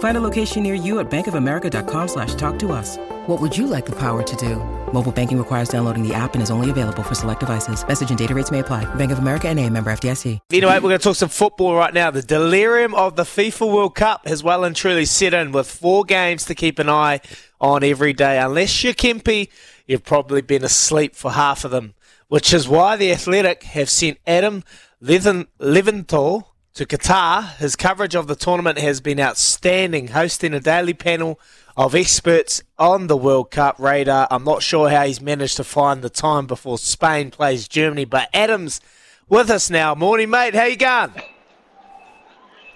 Find a location near you at bankofamerica.com slash talk to us. What would you like the power to do? Mobile banking requires downloading the app and is only available for select devices. Message and data rates may apply. Bank of America and a member FDIC. Anyway, we're going to talk some football right now. The delirium of the FIFA World Cup has well and truly set in with four games to keep an eye on every day. Unless you're Kempy, you've probably been asleep for half of them, which is why the Athletic have sent Adam Leventhal to Qatar. His coverage of the tournament has been outstanding, hosting a daily panel of experts on the World Cup radar. I'm not sure how he's managed to find the time before Spain plays Germany, but Adam's with us now. Morning, mate. How you going?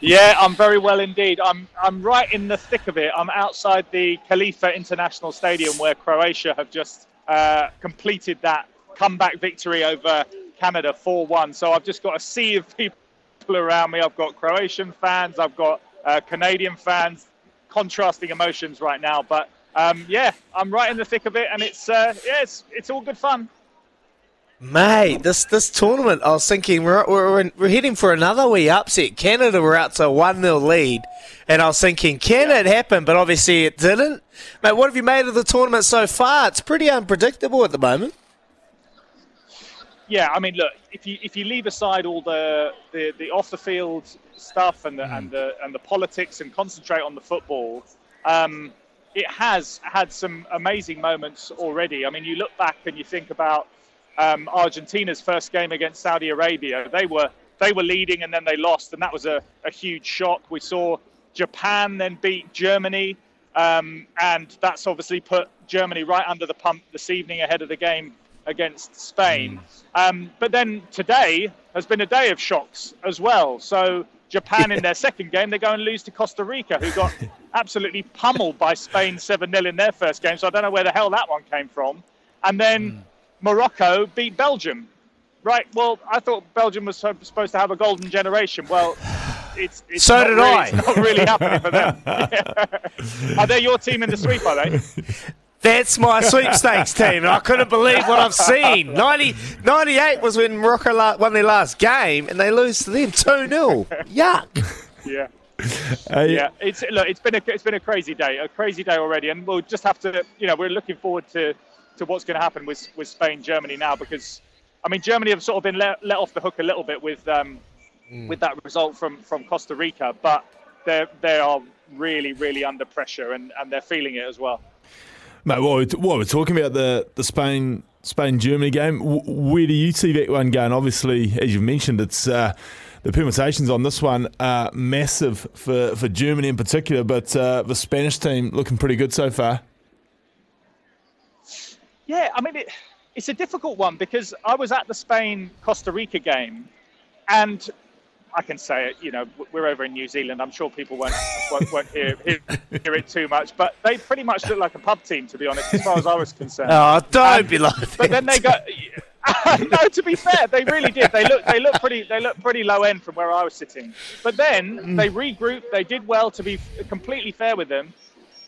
Yeah, I'm very well indeed. I'm I'm right in the thick of it. I'm outside the Khalifa International Stadium where Croatia have just uh, completed that comeback victory over Canada 4-1. So I've just got a sea of people around me. I've got Croatian fans. I've got uh, Canadian fans contrasting emotions right now. But um, yeah, I'm right in the thick of it, and it's uh, yeah, it's, it's all good fun. Mate, this this tournament, I was thinking we're, we're, we're heading for another wee upset. Canada were out to a 1 0 lead, and I was thinking, can yeah. it happen? But obviously it didn't. Mate, what have you made of the tournament so far? It's pretty unpredictable at the moment. Yeah, I mean, look, if you if you leave aside all the, the, the off the field stuff and the, mm. and the and the politics and concentrate on the football, um, it has had some amazing moments already. I mean, you look back and you think about um, Argentina's first game against Saudi Arabia. They were they were leading and then they lost, and that was a, a huge shock. We saw Japan then beat Germany, um, and that's obviously put Germany right under the pump this evening ahead of the game against Spain. Mm. Um, but then today has been a day of shocks as well. So Japan in their second game, they go and lose to Costa Rica, who got absolutely pummeled by Spain 7 0 in their first game. So I don't know where the hell that one came from. And then mm. Morocco beat Belgium. Right, well, I thought Belgium was supposed to have a golden generation. Well, it's, it's so did really, I. It's not really happening for them. Are they your team in the sweep, are they? That's my sweepstakes team. I couldn't believe what I've seen. 90, 98 was when Morocco won their last game, and they lose to them 2 0. Yuck. Yeah. Uh, yeah, it's look. It's been a it's been a crazy day, a crazy day already, and we'll just have to, you know, we're looking forward to to what's going to happen with with Spain, Germany now, because I mean, Germany have sort of been let, let off the hook a little bit with um, mm. with that result from from Costa Rica, but they they are really really under pressure, and and they're feeling it as well. Mate, what we're, what we're talking about the the Spain Spain Germany game. Where do you see that one going? Obviously, as you've mentioned, it's uh, the permutations on this one are massive for, for Germany in particular, but uh, the Spanish team looking pretty good so far. Yeah, I mean, it, it's a difficult one because I was at the Spain Costa Rica game, and I can say it. You know, we're over in New Zealand. I'm sure people won't won't, won't hear, hear, hear it too much, but they pretty much look like a pub team, to be honest, as far as I was concerned. Oh, don't and, be like. But then they got. no, to be fair, they really did. They look they look pretty they look pretty low end from where I was sitting. But then mm. they regrouped. They did well to be completely fair with them,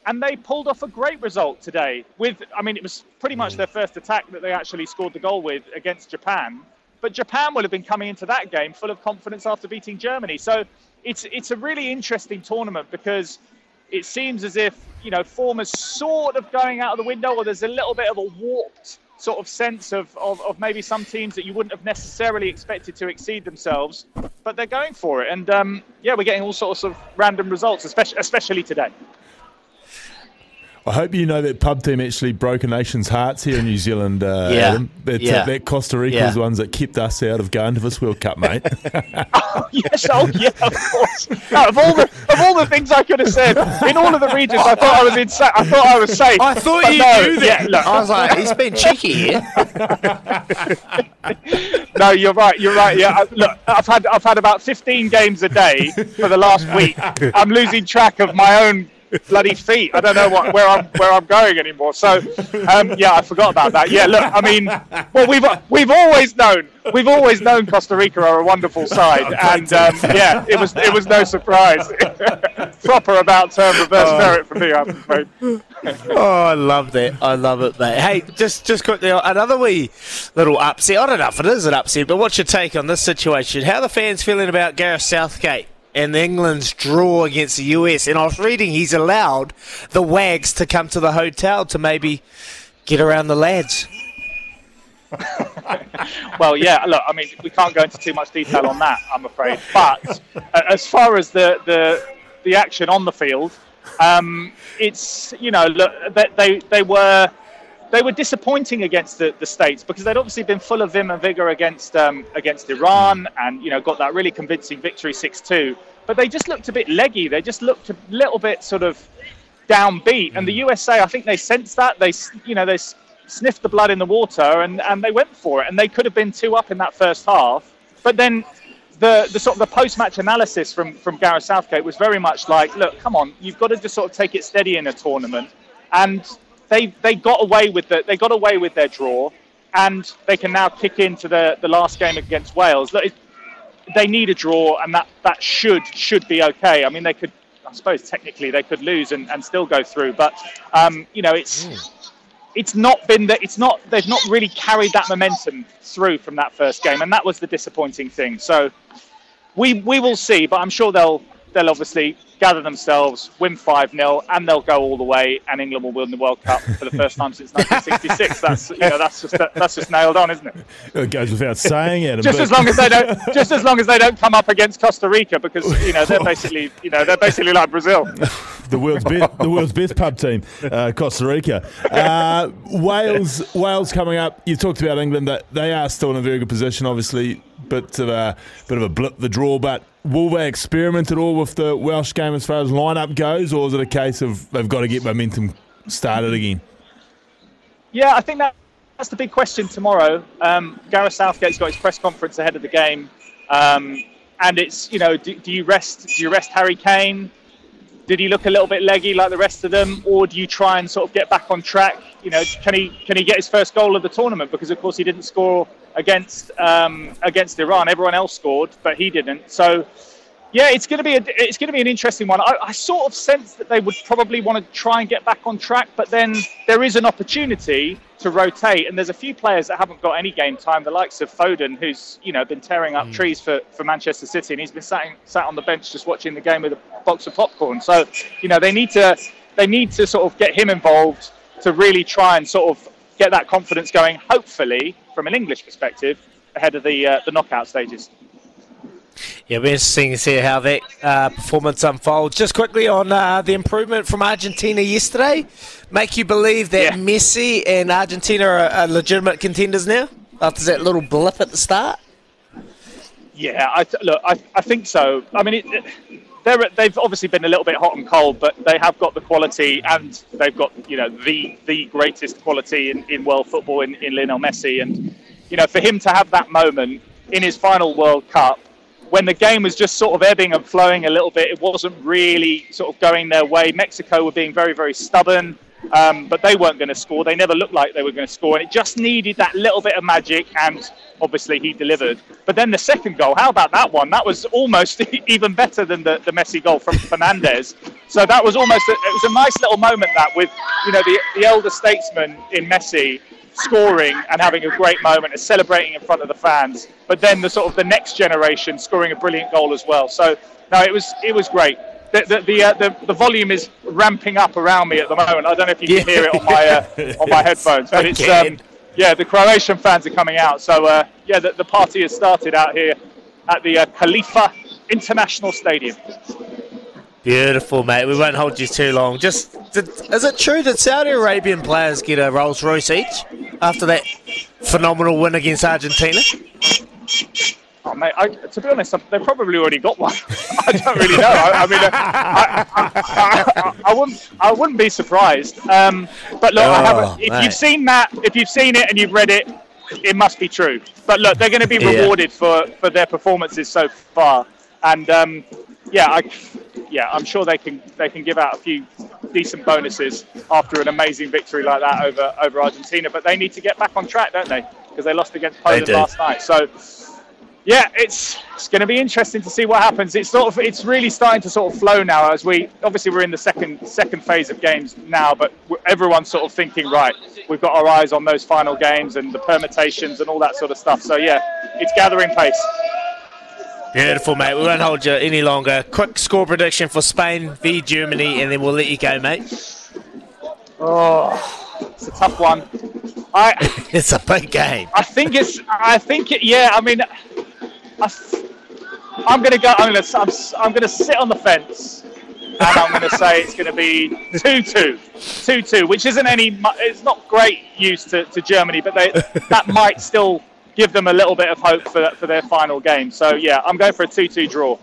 and they pulled off a great result today. With I mean, it was pretty much mm. their first attack that they actually scored the goal with against Japan. But Japan will have been coming into that game full of confidence after beating Germany. So it's it's a really interesting tournament because it seems as if you know form is sort of going out of the window, or there's a little bit of a warped sort of sense of, of, of maybe some teams that you wouldn't have necessarily expected to exceed themselves, but they're going for it. And um, yeah, we're getting all sorts of random results, especially especially today. I hope you know that pub team actually broke a nation's hearts here in New Zealand. Uh, Yeah. Adam. That, Yeah. that Costa Rica Yeah. was the ones that kept us out of going to this World Cup, mate. yes, oh yeah, of course. No, of all the of all the things I could have said in all of the regions, I thought I was in. Sa- I thought I was safe. I thought But you no, knew that. Yeah, look, I was like, he's been cheeky here. no, you're right. You're right. Yeah, I, look, I've had I've had about 15 games a day for the last week. I'm losing track of my own bloody feet. I don't know what where I'm where I'm going anymore. So, um, yeah, I forgot about that. Yeah, look, I mean, well, we've we've always known we've always known Costa Rica are a wonderful side, and um, yeah, it was it was no surprise. Proper about turn reverse merit for me, I'm afraid. Oh, I love that. I love it, mate. Hey, just just quickly, another wee little upset. I don't know if it is an upset, but what's your take on this situation? How are the fans feeling about Gareth Southgate and England's draw against the US? And I was reading he's allowed the Wags to come to the hotel to maybe get around the lads. Well, yeah. Look, I mean, we can't go into too much detail on that, I'm afraid. But uh, as far as the the, the action on the field, um, it's you know, look, they, they they were they were disappointing against the, the states because they'd obviously been full of vim and vigor against um, against Iran and you know got that really convincing victory six two. But they just looked a bit leggy. They just looked a little bit sort of downbeat. And the USA, I think they sensed that. They, you know, they sniffed the blood in the water and, and they went for it. And they could have been two up in that first half. But then the, the sort of the post-match analysis from, from Gareth Southgate was very much like, look, come on, you've got to just sort of take it steady in a tournament. And they they got away with the, they got away with their draw. And they can now kick into the, the last game against Wales. Look, it, they need a draw, and that, that should should be okay. I mean, they could, I suppose, technically they could lose and, and still go through, but um, you know, it's it's not been that it's not they've not really carried that momentum through from that first game, and that was the disappointing thing. So we we will see, but I'm sure they'll they'll obviously gather themselves, win five 0 and they'll go all the way, and England will win the World Cup for the first time since 1966. That's you know that's just that's just nailed on, isn't it? it goes without saying, Adam. just but- as long as they don't just as long as they don't come up against Costa Rica because you know they're basically you know they're basically like Brazil. the world's best, the world's best pub team, uh, Costa Rica. Uh, Wales, Wales coming up. You talked about England that they are still in a very good position. Obviously, bit of a bit of a blip the draw, but will they experiment at all with the Welsh game as far as lineup goes, or is it a case of they've got to get momentum started again? Yeah, I think that that's the big question tomorrow. Um, Gareth Southgate's got his press conference ahead of the game, um, and it's you know do, do you rest do you rest Harry Kane? Did he look a little bit leggy like the rest of them, or do you try and sort of get back on track? You know, can he can he get his first goal of the tournament? Because of course he didn't score against um, against Iran. Everyone else scored, but he didn't. So yeah, it's going to be a, it's going to be an interesting one. I, I sort of sense that they would probably want to try and get back on track, but then there is an opportunity to rotate, and there's a few players that haven't got any game time. The likes of Foden, who's you know been tearing up trees for, for Manchester City, and he's been sat sat on the bench just watching the game with a box of popcorn. So you know they need to they need to sort of get him involved to really try and sort of get that confidence going. Hopefully, from an English perspective, ahead of the uh, the knockout stages. Yeah, it'll be interesting to see how that uh, performance unfolds. Just quickly on uh, the improvement from Argentina yesterday, make you believe that Yeah. Messi and Argentina are, are legitimate contenders now after that little blip at the start. Yeah, I th- look, I, I think so. I mean, it, it, they're they've obviously been a little bit hot and cold, but they have got the quality, and they've got you know the the greatest quality in, in world football in, in Lionel Messi, and you know for him to have that moment in his final World Cup when the game was just sort of ebbing and flowing a little bit, it wasn't really sort of going their way. Mexico were being very very stubborn. Um, but they weren't going to score. They never looked like they were going to score, and it just needed that little bit of magic. And obviously, he delivered. But then the second goal, how about that one? That was almost even better than the, the Messi goal from Fernandez. So that was almost a, it was a nice little moment that with you know the the elder statesman in Messi scoring and having a great moment and celebrating in front of the fans. But then the sort of the next generation scoring a brilliant goal as well. So no, it was it was great. The the the, uh, the, the volume is ramping up around me at the moment. I don't know if you can Yeah. hear it on my uh, on my headphones, but it's um, yeah, the Croatian fans are coming out. So uh, yeah, the, the party has started out here at the uh, Khalifa International Stadium. Beautiful, mate. We won't hold you too long. Just, did, is it true that Saudi Arabian players get a Rolls Royce each after that phenomenal win against Argentina? Oh, mate, I, to be honest, they probably already got one. I don't really know. I, I mean, I, I, wouldn't, I wouldn't be surprised. Um, but look, Oh, if mate. you've seen that, if you've seen it and you've read it, it must be true. But look, they're going to be Yeah. rewarded for, for their performances so far, and um, yeah, I, yeah, I'm sure they can they can give out a few decent bonuses after an amazing victory like that over over Argentina. But they need to get back on track, don't they? Because they lost against Poland last night. So yeah, it's it's going to be interesting to see what happens. It's sort of it's really starting to sort of flow now as we obviously we're in the second second phase of games now, but everyone's sort of thinking right. We've got our eyes on those final games and the permutations and all that sort of stuff. So yeah, it's gathering pace. Beautiful, mate. We won't hold you any longer. Quick score prediction for Spain v Germany, and then we'll let you go, mate. Oh, it's a tough one. I It's a big game. I think it's. I think it. Yeah. I mean, I, am gonna go. I'm gonna. I'm, s- I'm gonna sit on the fence, and I'm gonna say it's gonna be two-two, two-two, which isn't any. It's not great use to, to Germany, but they that might still give them a little bit of hope for for their final game. So yeah, I'm going for a two-two draw.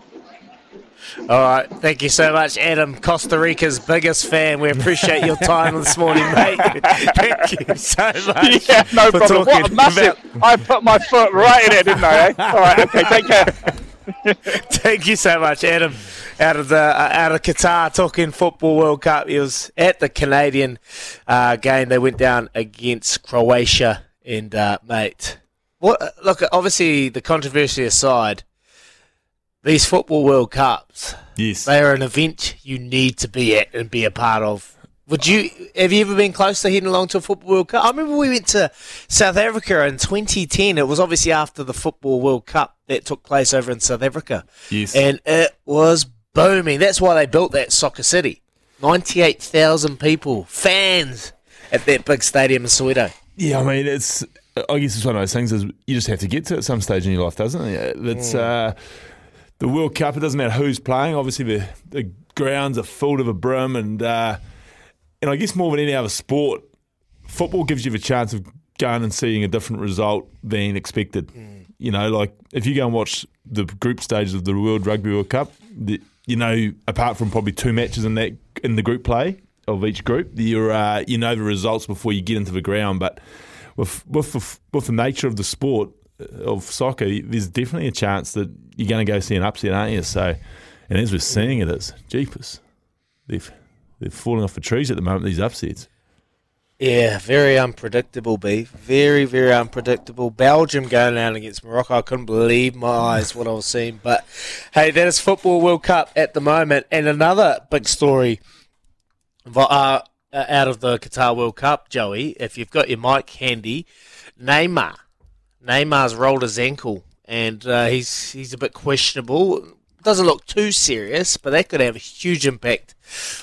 All right. Thank you so much, Adam, Costa Rica's biggest fan. We appreciate your time this morning, mate. Thank you so much. Yeah, no problem. What a massive! about- I put my foot right in it, didn't I? Eh? All right. Okay. Take care. Thank you so much, Adam. Out of the uh, out of Qatar, talking football World Cup. He was at the Canadian uh, game. They went down against Croatia, and uh, mate, what? Look, obviously the controversy aside, these football World Cups, Yes. they are an event you need to be at and be a part of. Would you have you ever been close to heading along to a football World Cup? I remember we went to South Africa in 2010. It was obviously after the football World Cup that took place over in South Africa Yes. and it was booming. That's why they built that soccer city. Ninety-eight thousand people, fans at that big stadium in Soweto. Yeah, I mean, it's. I guess it's one of those things is you just have to get to at some stage in your life, doesn't it? It's uh, the World Cup. It doesn't matter who's playing. Obviously, the the grounds are full to the brim, and uh, and I guess more than any other sport, football gives you the chance of going and seeing a different result than expected. You know, like if you go and watch the group stages of the World Rugby World Cup, the, you know, apart from probably two matches in that in the group play of each group, you're uh, you know the results before you get into the ground. But with with the, with the nature of the sport of soccer, there's definitely a chance that you're going to go see an upset, aren't you? So, and as we're seeing it, it, is jeepers, they've they're falling off the trees at the moment. These upsets. Yeah, very unpredictable, B. Very, very unpredictable. Belgium going down against Morocco. I couldn't believe my eyes what I was seeing. But hey, that is football World Cup at the moment, and another big story uh, uh, out of the Qatar World Cup, Joey. If you've got your mic handy, Neymar. Neymar's rolled his ankle, and uh, he's he's a bit questionable. Doesn't look too serious, but that could have a huge impact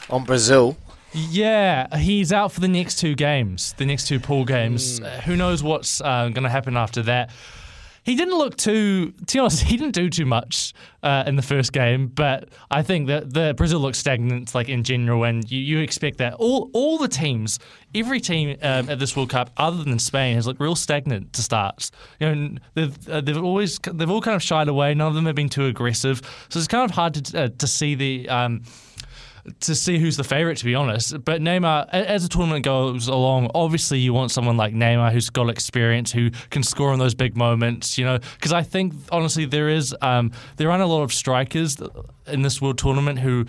on Brazil. Yeah, he's out for the next two games, the next two pool games. Uh, who knows what's uh, going to happen after that? He didn't look too, to be honest, he didn't do too much uh, in the first game, but I think that the Brazil looks stagnant, like in general, and you, you expect that. All all the teams, every team um, at this World Cup, other than Spain, has looked real stagnant to start. You know, they've uh, they've always they've all kind of shied away. None of them have been too aggressive, so it's kind of hard to uh, to see the. Um, to see who's the favourite, to be honest. But Neymar, as the tournament goes along, obviously you want someone like Neymar who's got experience, who can score in those big moments. You know, because I think honestly there is um, there aren't a lot of strikers in this world tournament who.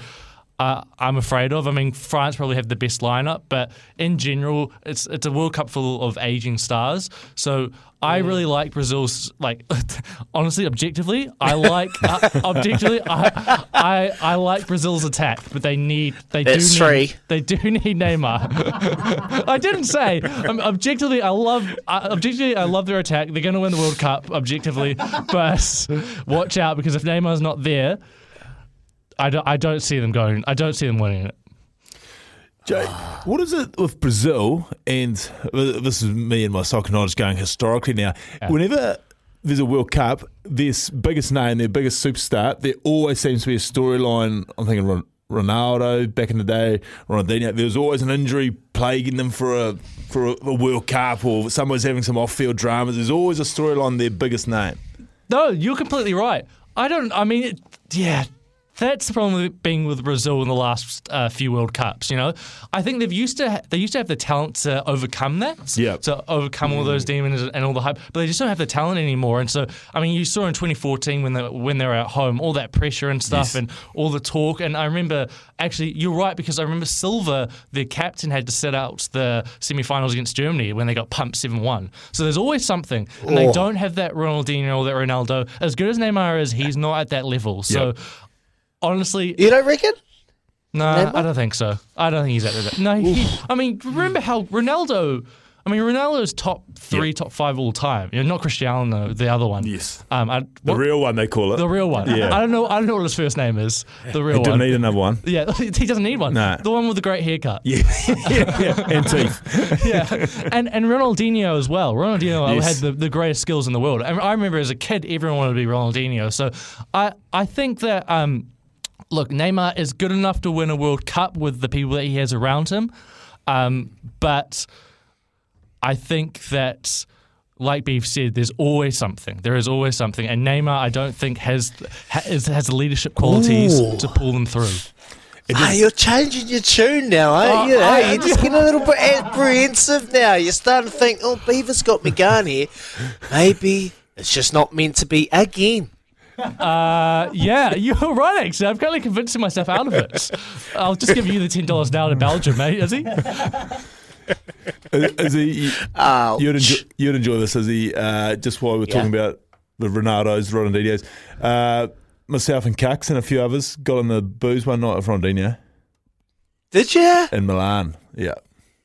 Uh, I'm afraid of. I mean, France probably have the best lineup, but in general, it's it's a World Cup full of aging stars. So I really like Brazil's like honestly, objectively, I like uh, objectively, I, I I like Brazil's attack, but they need they That's do need, three. they do need Neymar. I didn't say um, objectively. I love uh, objectively. I love their attack. They're going to win the World Cup objectively, but watch out because if Neymar's not there, I don't, I don't see them going. I don't see them winning it. Jay, what is it with Brazil? And this is me and my soccer knowledge going historically now. Whenever there's a World Cup, their biggest name, their biggest superstar, there always seems to be a storyline. I'm thinking Ronaldo back in the day, Ronaldinho. There was always an injury plaguing them for a for a, a World Cup, or someone's having some off-field dramas. There's always a storyline. Their biggest name. No, you're completely right. I don't. I mean, it, yeah, that's the problem with being with Brazil in the last uh, few World Cups. You know, I think they've used to ha- they used to have the talent to overcome that. Yeah. To overcome all those demons and all the hype, but they just don't have the talent anymore. And so, I mean, you saw in 2014 when they when they were at home, all that pressure and stuff, Yes. and all the talk. And I remember actually, you're right because I remember Silva, the captain, had to sit out the semi-finals against Germany when they got pumped 7-1. So there's always something, and they Oh. don't have that Ronaldinho or that Ronaldo. As good as Neymar is, he's not at that level. So. Yep. Honestly, You don't reckon? no, Neymar? I don't think so. I don't think he's at that. No, he, I mean, remember how Ronaldo? I mean, Ronaldo's top three, Yep. top five all time. You know, not Cristiano, the other one. Yes. Um, I, The real one, they call it. the real one. Yeah. I don't know. I don't know what his first name is. The real He real didn't need another one. yeah, he doesn't need one. No. The one with the great haircut. Yeah, yeah. and teeth. yeah, and and Ronaldinho as well. Ronaldinho Yes. had the, the greatest skills in the world. I, I remember as a kid, everyone wanted to be Ronaldinho. So I I think that um, look, Neymar is good enough to win a World Cup with the people that he has around him, um, but I think that. Like Beef said, there's always something. There is always something, and Neymar, I don't think has has, has leadership qualities Ooh. to pull them through. Ah, you're changing your tune now, aren't Oh, you? I- Hey, you're just getting a little bit apprehensive now. You're starting to think, oh, Beaver's got me going here. Maybe it's just not meant to be again. Uh, yeah, you're right. Actually, I'm kind of convincing myself out of it. I'll just give you the ten dollars now to Belgium, mate. Is he? Is, is he? You'd enjoy, you'd enjoy this, is he? Uh, just while we're Yeah. talking about the Ronaldos, Ronaldinhos. Uh, myself and Cux and a few others got on the booze one night with Ronaldinho did you? in Milan. Yeah.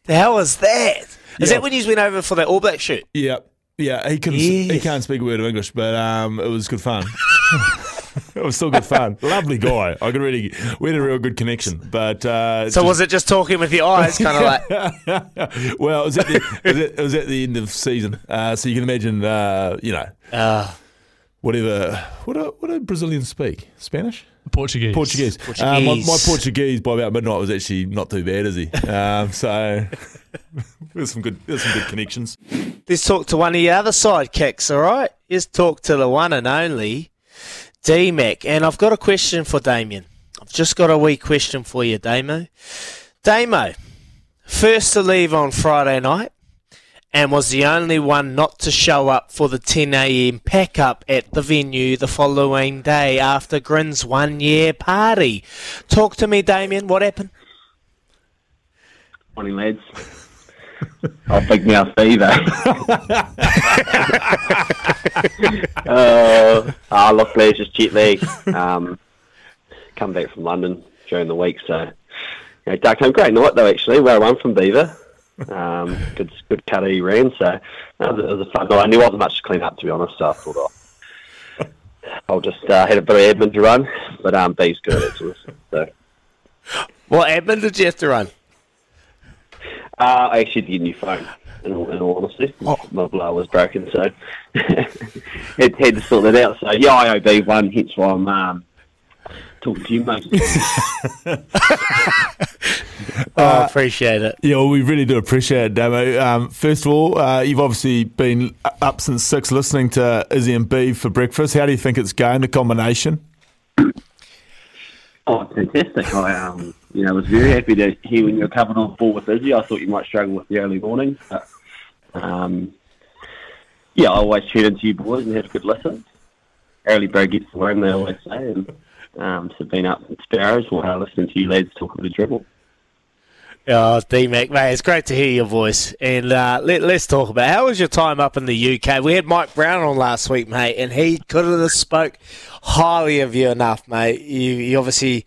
The hell was that? Is Yeah. that when you went over for that All Black shoot? Yeah. Yeah, he couldn't. He can't speak a word of English, but um, it was good fun. it was still good fun. Lovely guy. I could really. We had a real good connection. But uh, So was it just talking with your eyes, kind of like? well, it was, at the, it, was at, it was at the end of season, uh, so you can imagine. Uh, you know, Uh, whatever. What do, what do Brazilians speak? Spanish. Portuguese. Portuguese. Portuguese. Uh, my, my Portuguese by about midnight was actually not too bad, is he? Um, so there's some good there's some good connections. let's talk to one of your other sidekicks, all right? Let's talk to the one and only D Mac. And I've got a question for Damien. I've just got a wee question for you, Damo. Damo, first to leave on Friday night and was the only one not to show up for the 10 a.m. pack up at the venue the following day after Grin's one year party. Talk to me, Damien. What happened? Morning, lads. Oh, big mouth fever. uh, ah, luckily it's just jet lag. Um, come back from London during the week, so you know, dark home. Great night though, actually. where Well run from Beaver. Um, good, good cutter he ran. So no, it, was, was a fun night. And there wasn't much to clean up, to be honest. So I thought I'll, I'll just uh, had a bit of admin to run, but um, Bee's good at it. So. What admin did you have to run? Uh, I actually had to get a new phone. In all, in all honesty, my blower was broken, so had, had to sort that out. So yeah, IOB one, hence why I'm um, talking to you, mate. Oh, I appreciate it. Yeah, well, we really do appreciate it, Damo. Um, first of all, uh, you've obviously been up since six listening to Izzy and Beeve for breakfast. How do you think it's going, the combination? oh, fantastic! I um, you know, was very happy to hear when you were coming on board with Izzy. I thought you might struggle with the early mornings, but um, yeah, I always tune into you boys and have a good listen. Early bird gets the worm, they always say, and um, so been up in Sparrows while listening to you lads talk a bit of dribble. Oh, D Mac, mate, it's great to hear your voice. And uh, let, let's talk about how was your time up in the UK? We had Mike Brown on last week, mate, and he couldn't have spoke highly of you enough, mate. You, you obviously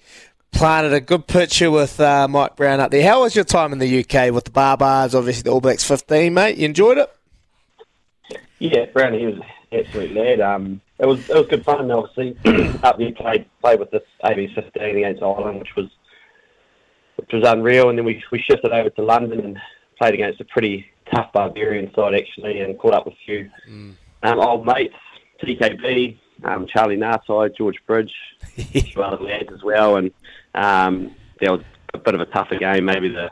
planted a good picture with uh, Mike Brown up there. How was your time in the UK with the Baa-Baas, obviously the All Blacks 15, mate? You enjoyed it? Yeah, Brownie, he was an absolute lad. Um, it was it was good fun. Obviously, up there played played with this AB fifteen against Ireland, which was which was unreal. And then we we shifted over to London and played against a pretty tough Barbarian side actually, and caught up with a few um, old mates, TKB, um, Charlie Narside, George Bridge, a few other lads as well. And um, there was a bit of a tougher game. Maybe the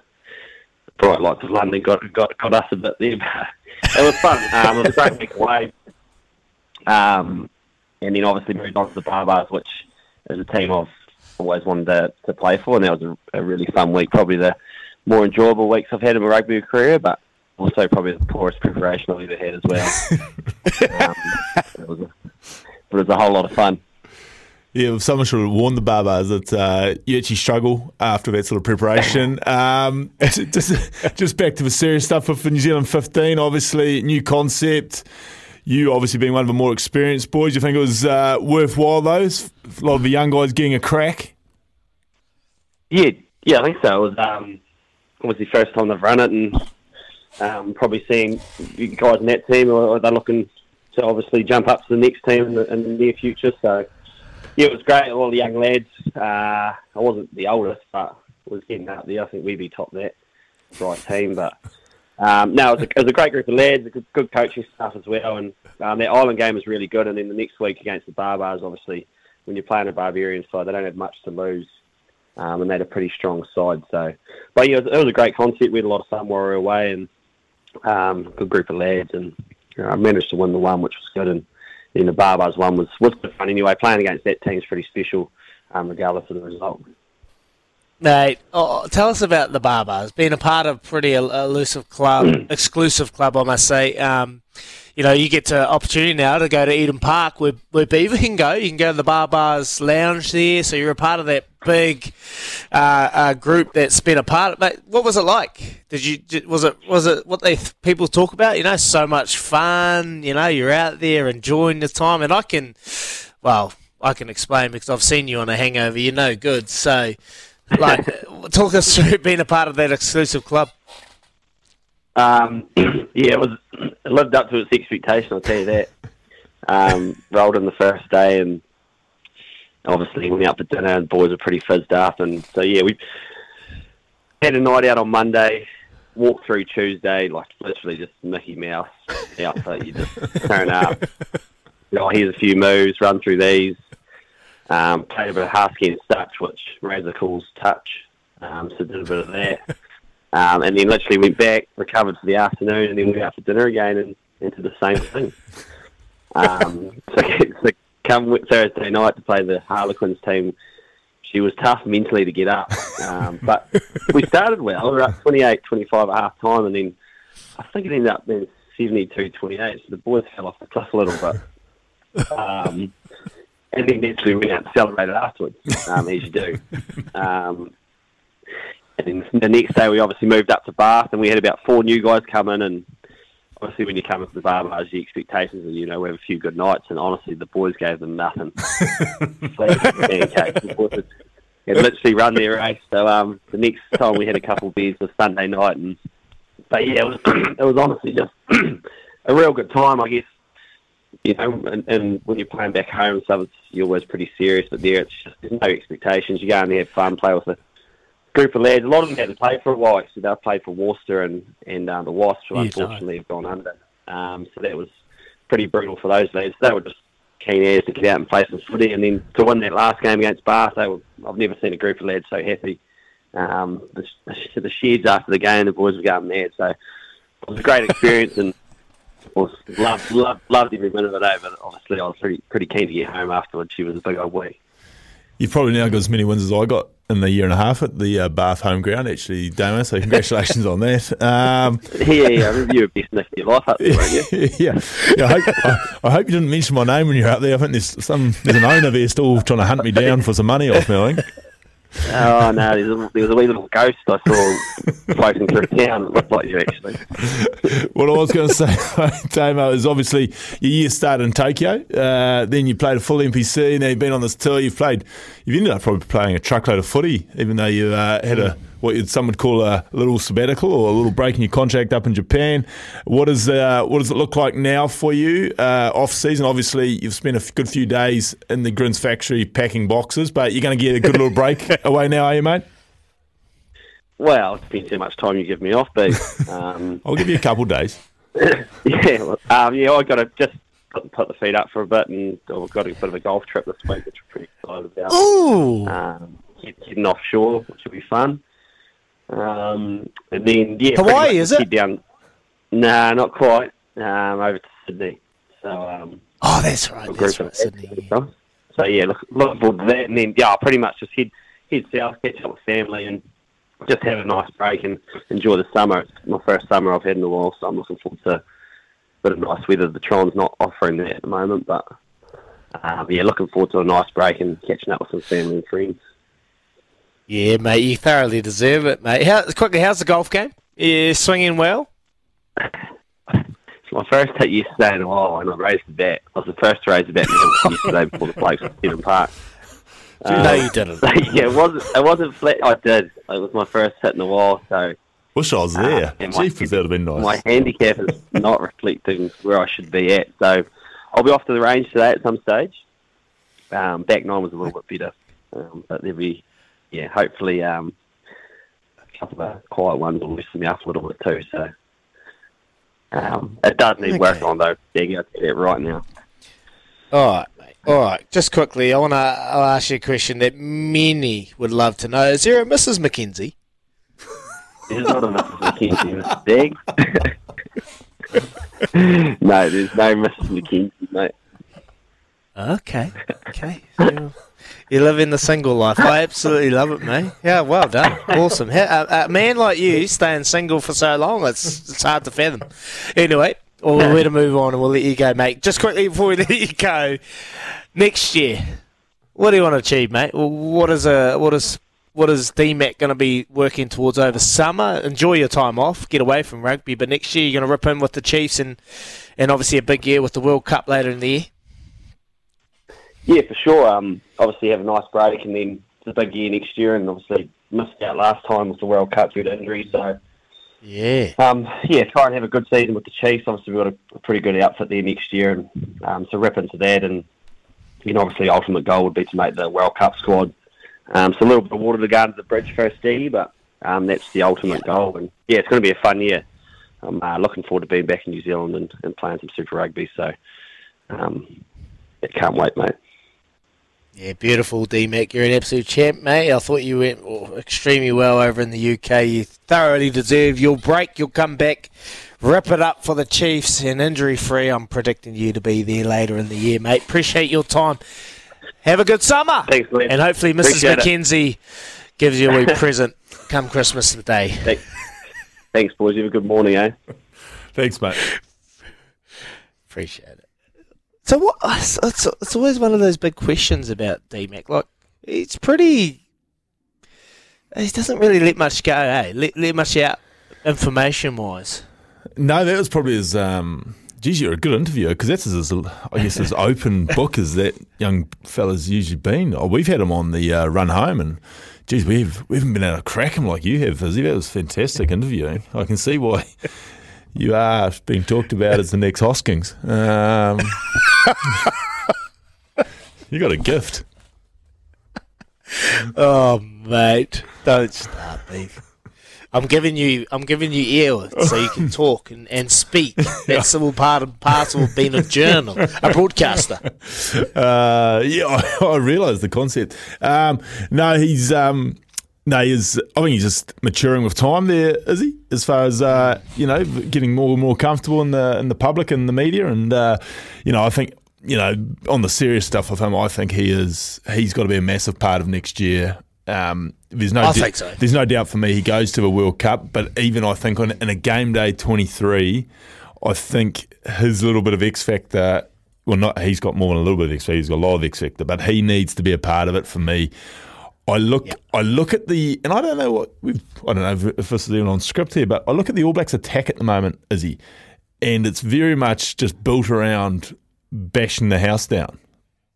bright lights of London got got got us a bit there. But it was fun. Um, it was a great week away. Um, and then obviously moved on to the Baa-Baas, which is a team I've always wanted to, to play for, and that was a, a really fun week. Probably the more enjoyable weeks I've had in my rugby career, but also probably the poorest preparation I've ever had as well. um, it, was a, but it was a whole lot of fun. Yeah, well, someone should have warned the Baa-Baas that uh, you actually struggle after that sort of preparation. Um, just, just back to the serious stuff for New Zealand 15, obviously, new concept. You obviously being one of the more experienced boys, you think it was uh, worthwhile, those? A lot of the young guys getting a crack? Yeah, yeah, I think so. It was um, obviously first time they've run it, and um, probably seeing guys in that team, or they're looking to obviously jump up to the next team in the, in the near future. So, yeah, it was great. All the young lads. Uh, I wasn't the oldest, but was getting up there. I think we'd be top that right team. But um, no, it was, a, it was a great group of lads, good, good coaching staff as well. And um, their Ireland game was really good. And then the next week against the Baa-Baas, obviously, when you're playing a Barbarian side, they don't have much to lose. Um, and they had a pretty strong side. So, but yeah, it was, it was a great concept. We had a lot of fun while away, and um, good group of lads, and you know, I managed to win the one, which was good. And then the Baa-Baas one was was good fun anyway. Playing against that team is pretty special, um, regardless of the result. Mate, oh, tell us about the Baa-Baas. Being a part of pretty elusive club, exclusive club, I must say. Um, you know, you get to opportunity now to go to Eden Park where, where Beaver can go. You can go to the Baa-Baas Lounge there, so you're a part of that big uh, uh, group that's been a part of. Mate, what was it like? Did you was it was it what they people talk about? You know, so much fun. You know, you're out there enjoying the time, and I can, well, I can explain because I've seen you on a hangover. You're no good, so like, talk us through being a part of that exclusive club. Um, yeah, it was it lived up to its expectation. I'll tell you that. Um, rolled in the first day, and obviously we went out for dinner, and the boys were pretty fizzed up, and so yeah, we had a night out on Monday. Walked through Tuesday, like literally just Mickey Mouse outfit. You just turn up. You know, here's a few moves, run through these. Um, played a bit of Husky and Dutch, which Razor calls touch. Um, so did a bit of that. Um, and then literally went back, recovered for the afternoon, and then went out for dinner again and into the same thing. Um, so, so come Thursday night to play the Harlequins team, she was tough mentally to get up. Um, but we started well. We were up 28 25 at half time, and then I think it ended up being 72 28. So the boys fell off the cliff a little bit. Um, and then naturally went out and celebrated afterwards, um, as you do. Um, and then the next day we obviously moved up to Bath, and we had about four new guys come in, and obviously when you come into the Baa-Baas, the expectations and you know, we have a few good nights, and honestly, the boys gave them nothing. pancakes. The had literally run their race. So um, the next time we had a couple of beers was Sunday night, and but yeah, it was it was honestly just a real good time, I guess you know, and, and when you're playing back home, so it's, you're always pretty serious. But there, it's just there's no expectations. You go in there, have fun, play with a group of lads. A lot of them hadn't played for a while. So they've played for Worcester and and um, the Wasps, who unfortunately have gone under. Um, so that was pretty brutal for those lads. They were just keen as to get out and play some footy, and then to win that last game against Bath, they were, I've never seen a group of lads so happy. Um, the, the sheds after the game, the boys were going mad. So it was a great experience and was loved, loved, loved every minute of it. Eh? But obviously, I was pretty pretty keen to get home afterwards. She was a big old wee. You've probably now got as many wins as I got in the year and a half at the uh, Bath home ground, actually, Damo. So congratulations on that. Um, yeah, yeah, I remember you were best nick of your life up there, weren't you? yeah, yeah. I hope, I, I hope, you didn't mention my name when you were out there. I think there's some there's an owner there still trying to hunt me down for some money off me. I think. Oh no, there was, a, there was a wee little ghost I saw floating through town. It looked like you actually. what I was going to say, Damo, is obviously your year started in Tokyo. Uh, then you played a full NPC. Now you've been on this tour. You've played. You've ended up probably playing a truckload of footy, even though you uh, had a what some would call a little sabbatical or a little break in your contract up in Japan. What is uh, what does it look like now for you uh, off season? Obviously, you've spent a good few days in the Grins factory packing boxes, but you're going to get a good little break away now, are you, mate? Well, it depends how much time you give me off, but um, I'll give you a couple of days. yeah, um, yeah, I got to just put, put, the feet up for a bit, and I've got a bit of a golf trip this week, which I'm pretty excited about. Ooh. Um, heading offshore, which will be fun. Um, and then yeah, Hawaii, is it? Down, nah, not quite. Um, over to Sydney. So um, Oh, that's right. That's right. Sydney. So yeah, look, looking forward to that, and then yeah, I'll pretty much just head head south, catch up with family, and just have a nice break and enjoy the summer. It's my first summer I've had in a while, so I'm looking forward to a bit of nice weather. The Tron's not offering that at the moment, but um, yeah, looking forward to a nice break and catching up with some family and friends. Yeah, mate, you thoroughly deserve it, mate. How, quickly, how's the golf game? You swinging well? It's my first hit yesterday in a while, and I raised the bat. I was the first to raise the bat yesterday before the Blokes at Stephen Park. no, you didn't. yeah, it wasn't. It wasn't flat. I did. It was my first hit in a while, so Wish I was there. yeah, my- Jeepers, that would have been nice. my handicap is not reflecting where I should be at. So I'll be off to the range today at some stage. Um, back nine was a little bit better, um, but there'll be, yeah, hopefully um, a couple of quiet ones will loosen me up a little bit too. So um, it does need work on though. Yeah, you that right now. All right, mate. All right. Just quickly, I want to I'll ask you a question that many would love to know. Is there a Mrs. McKenzie? There's not a Mrs. McKenzie this bag. no, there's no Mrs. McKenzie. Okay. Okay. you, you live in the single life. I absolutely love it, mate. Yeah, well done. Awesome. A, a uh, uh, man like you staying single for so long, it's, it's hard to fathom. Anyway, well, we're to move on and we'll let you go, mate. Just quickly before we let you go, next year, what do you want to achieve, mate? What is a what is what is DMAC going to be working towards over summer? Enjoy your time off, get away from rugby, but next year you're going to rip in with the Chiefs and and obviously a big year with the World Cup later in the year. Yeah, for sure. Um, obviously have a nice break, and then the big year next year, and obviously missed out last time with the World Cup due to injury. So, Yeah. um, yeah, try and have a good season with the Chiefs. Obviously, we've got a, a pretty good outfit there next year, and um, so rip into that. And you know, obviously, the ultimate goal would be to make the World Cup squad. Um, so a little bit of water to go under the bridge first, Stevie, but um, that's the ultimate goal. And yeah, it's going to be a fun year. I'm uh, looking forward to being back in New Zealand and, and playing some Super Rugby. So, um, yeah, can't wait, mate. Yeah, beautiful, DMAC. You're an absolute champ, mate. I thought you went oh, extremely well over in the UK. You thoroughly deserve your break. You'll come back, rip it up for the Chiefs, and injury free. I'm predicting you to be there later in the year, mate. Appreciate your time. Have a good summer. Thanks, Glenn. And hopefully, Mrs. Appreciate it. McKenzie gives you a wee present come Christmas Day. Thanks, Thanks, boys. You have a good morning, eh? Thanks, mate. Appreciate it. So what? It's, it's, it's always one of those big questions about DMAC. Like, it's pretty. He doesn't really let much go, eh? Let, let much out information wise. No, that was probably his. Um, geez, you're a good interviewer because that's as, I guess, as open book as that young fella's usually been. Oh, we've had him on the uh, run home, and geez, we've we haven't been able to crack him like you have, Fizzy. That was fantastic interviewing. I can see why you are being talked about as the next Hoskins. Um, you got a gift. Oh, mate, don't start, beef. I'm giving you, I'm giving you ear so you can talk and, and speak. That's all part and parcel of being a journal, a broadcaster. Uh, yeah, I, I realise the concept. Um, no, he's um, no, he's. I think he's just maturing with time. There is he, as far as uh, you know, getting more and more comfortable in the in the public and the media, and uh, you know, I think you know, on the serious stuff of him, I think he is. He's got to be a massive part of next year. Um, there's no, I think so. there's no doubt for me he goes to a World Cup, but even I think on in a game day 23, I think his little bit of X factor. Well, not he's got more than a little bit of X factor. He's got a lot of X factor, but he needs to be a part of it for me. I look, I look at the, and I don't know what we've, I don't know if, this is even on script here, but I look at the All Blacks attack at the moment, Izzy, and it's very much just built around bashing the house down.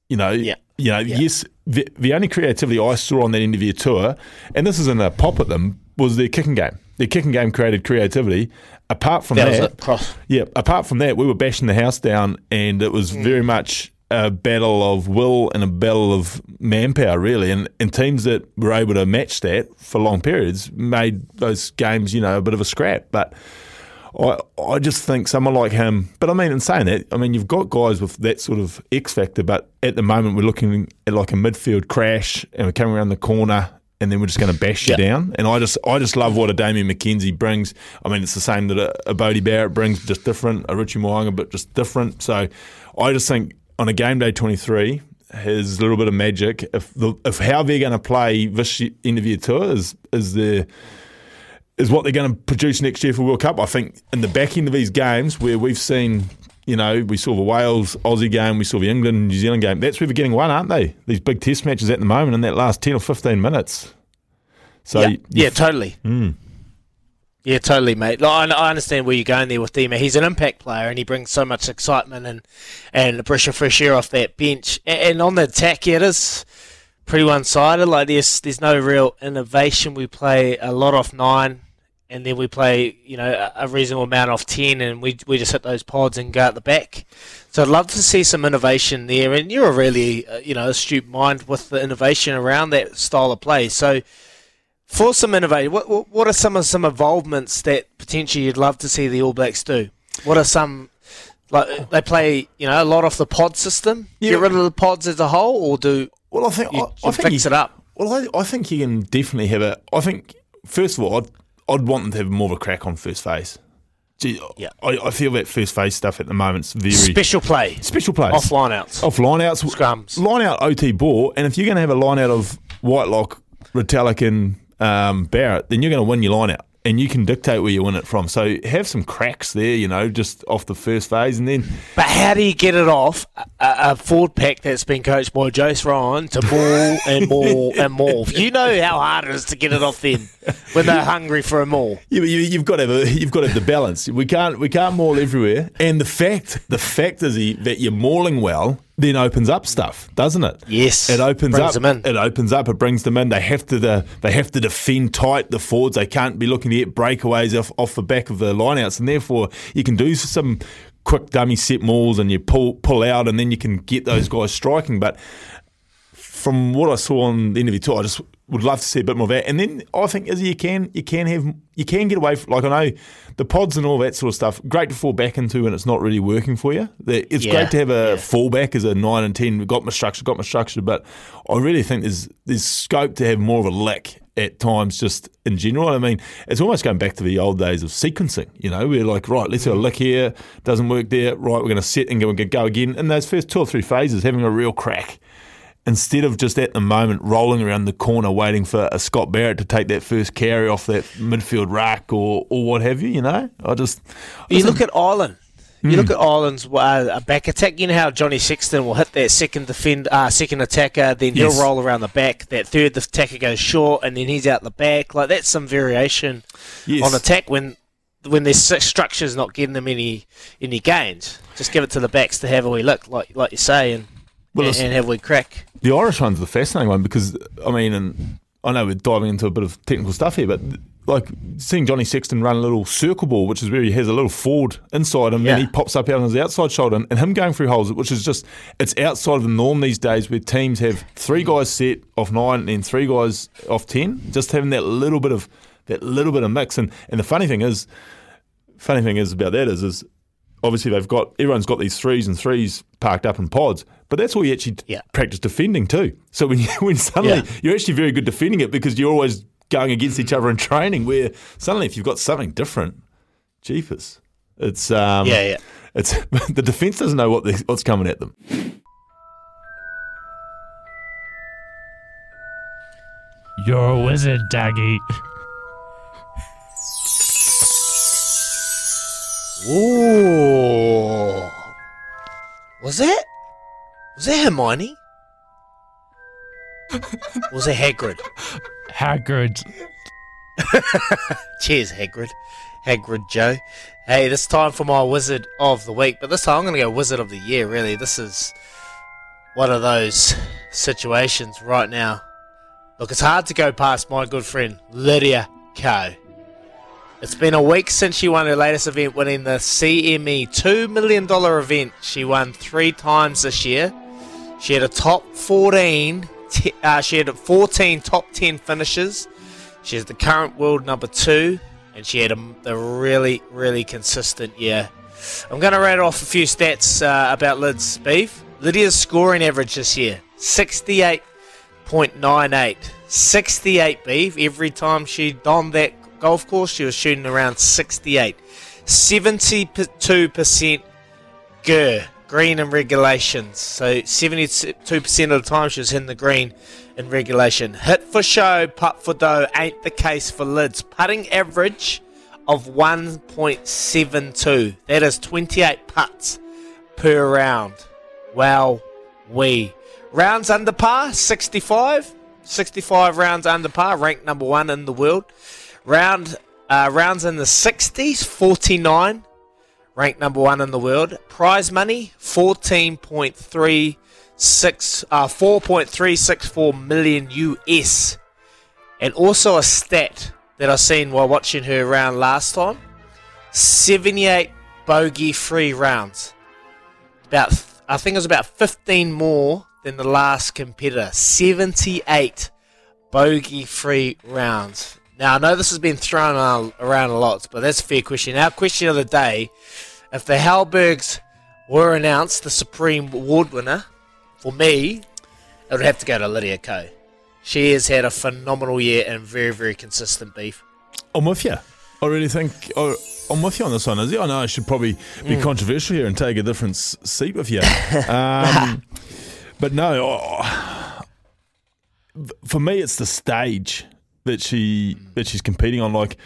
You know, Yeah. you know, Yeah. yes, the, the only creativity I saw on that end of your tour, and this isn't a pop at them, was their kicking game. Their kicking game created creativity. Apart from That that, was it. Cross. yeah, apart from that, we were bashing the house down, and it was Mm. very much a battle of will and a battle of manpower, really. And, and teams that were able to match that for long periods made those games, you know, a bit of a scrap. But I I just think someone like him. But I mean, in saying that, I mean you've got guys with that sort of X factor. But at the moment, we're looking at like a midfield crash, and we're coming around the corner. And then we're just going to bash you Yeah. down, and I just, I just love what a Damien McKenzie brings. I mean, it's the same that a, a Beauden Barrett brings, just different. A Richie Mo'unga, but just different. So, I just think on a game day twenty three, his little bit of magic. If the, if how they're going to play this end of year tour is is the is what they're going to produce next year for World Cup. I think in the back end of these games where we've seen, you know, we saw the Wales Aussie game, we saw the England New Zealand game. That's where they're getting one, aren't they? These big Test matches at the moment in that last ten or fifteen minutes. So yeah, yeah, totally. Mm. Yeah, totally, mate. Like, I, understand where you're going there with Dima. He's an impact player, and he brings so much excitement and and a breath of fresh air off that bench. And, and on the attack, yeah, it is pretty one-sided. Like there's there's no real innovation. We play a lot off nine, and then we play you know a, a reasonable amount off ten, and we we just hit those pods and go out the back. So I'd love to see some innovation there. And you're a really uh, you know astute mind with the innovation around that style of play. So for some innovation, what, what what are some of some involvements that potentially you'd love to see the All Blacks do? What are some like they play you know a lot off the pod system? Yeah. Get rid of the pods as a whole, or do Well, I think you, I, I think fix you, it up? Well, I, I think you can definitely have a. I think first of all, I'd, I'd want them to have more of a crack on first phase. Gee, Yeah. I, I feel that first phase stuff at the moment's very Special play, special play, off line outs, off line outs, Scrums. line out OT ball, and if you're going to have a line out of Whitelock, Retallick, and um, Barrett, then you're going to win your line out, and you can dictate where you win it from. So have some cracks there, you know, just off the first phase, and then But how do you get it off a, a forward pack that's been coached by Jace Ryan to more and more and more? You know how hard it is to get it off them when they're hungry for a maul. Yeah, but you, you've got to have a, you've got to have the balance. We can't we can't maul everywhere. And the fact the fact is that you're mauling well then opens up stuff, doesn't it? Yes, It opens up. It opens up. It brings them in. They have to the, they have to defend tight the forwards. They can't be looking to get breakaways off, off the back of the lineouts, and therefore you can do some quick dummy set mauls and you pull pull out, and then you can get those guys striking. But from what I saw on the end of your tour, I just would love to see a bit more of that. And then I think as you can, you can have, you can get away. From, like I know the pods and all that sort of stuff. Great to fall back into when it's not really working for you. It's Yeah, great to have a yeah. fallback as a nine and ten. Got my structure, got my structure. But I really think there's there's scope to have more of a lick at times, just in general. I mean, it's almost going back to the old days of sequencing. You know, we're like, right, let's have a mm. lick here. Doesn't work there. Right, we're going to set and go, go again. In those first two or three phases, having a real crack instead of just at the moment rolling around the corner waiting for a Scott Barrett to take that first carry off that midfield ruck or, or what have you, you know? I just. I You look at Ireland. You look at Ireland's uh, back attack. You know how Johnny Sexton will hit that second defend, uh, second attacker, then Yes. he'll roll around the back. That third attacker goes short, and then he's out the back. Like that's some variation Yes. on attack when when their structure's not getting them any any gains. Just give it to the backs to have a wee look, like like you say, and Well, and, and have a wee crack. The Irish one's the fascinating one because I mean, and I know we're diving into a bit of technical stuff here, but like seeing Johnny Sexton run a little circle ball, which is where he has a little forward inside him, Yeah. and he pops up out on his outside shoulder, and, and him going through holes, which is just it's outside of the norm these days, where teams have three guys set off nine and then three guys off ten, just having that little bit of that little bit of mix. And and the funny thing is, funny thing is about that is is obviously they've got everyone's got these threes and threes parked up in pods, but that's all you actually Yeah. practice defending too. So when you, when suddenly Yeah. you're actually very good defending it because you're always going against each other in training. Where suddenly if you've got something different, jeepers, it's um, Yeah, yeah. it's the defense doesn't know what the, what's coming at them. You're a wizard, Daggy. Ooh, was that was that Hermione? was it Hagrid? Hagrid. Cheers, Hagrid. Hagrid Joe. Hey, this time for my Wizard of the Week, but this time I'm going to go Wizard of the Year, really. This is one of those situations right now. Look, it's hard to go past my good friend, Lydia Ko. It's been a week since she won her latest event, winning the CME $2 million event. She won three times this year. She had a top 14, t- uh, she had 14 top 10 finishes. She's the current world number two and she had a, a really, really consistent year. I'm going to rattle off a few stats uh, about Lids Beav. Lydia's scoring average this year 68.98. 68 Beav. Every time she donned that golf course, she was shooting around 68. 72% GIR, green in regulations. So 72% of the time she was hitting the green in regulation. Hit for show, putt for dough ain't the case for lids. Putting average of 1.72. That is 28 putts per round. Wow, we. Rounds under par, 65. 65 rounds under par, ranked number one in the world. Round uh, rounds in the 60s, 49, ranked number one in the world. Prize money, 14.36, uh, 4.364 million US. And also a stat that I seen while watching her round last time 78 bogey free rounds. About, I think it was about 15 more than the last competitor. 78 bogey free rounds. Now, I know this has been thrown around a lot, but that's a fair question. Our question of the day if the Halbergs were announced the Supreme Award winner, for me, it would have to go to Lydia Ko. She has had a phenomenal year and very, very consistent Beav. I'm with you. I really think oh, I'm with you on this one, Izzy. I know I should probably be mm. controversial here and take a different seat with you. Um, but no, oh, for me, it's the stage that she that she's competing on. Like,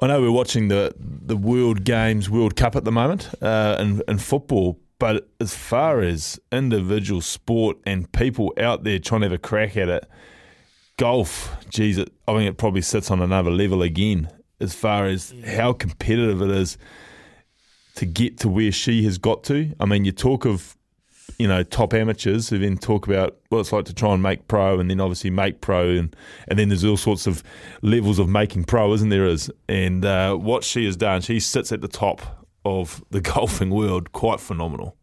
I know we're watching the the World Games, World Cup at the moment, uh, in, in football. But as far as individual sport and people out there trying to have a crack at it, golf, geez, it, I think it probably sits on another level again as far as how competitive it is to get to where she has got to. I mean, you talk of you know top amateurs who then talk about what it's like to try and make pro, and then obviously make pro, and and then there's all sorts of levels of making pro, isn't there? Is and uh, what she has done, she sits at the top of the golfing world, quite phenomenal.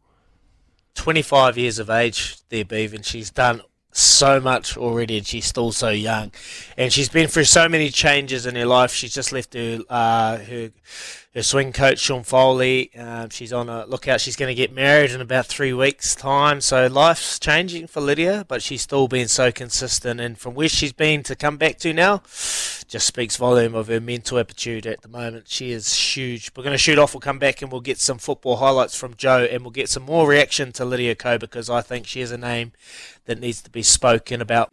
25 years of age there, Beav, and she's done so much already and she's still so young and she's been through so many changes in her life she's just left her uh, her her swing coach Sean Foley um, she's on a lookout. She's going to get married in about three weeks time. So life's changing for Lydia but she's still been so consistent. And from where she's been to come back to now just speaks volume of her mental aptitude at the moment. She is huge. We're going to shoot off we'll come back and we'll get some football highlights from Joe and we'll get some more reaction to Lydia Ko because I think she is a name that needs to be spoken about.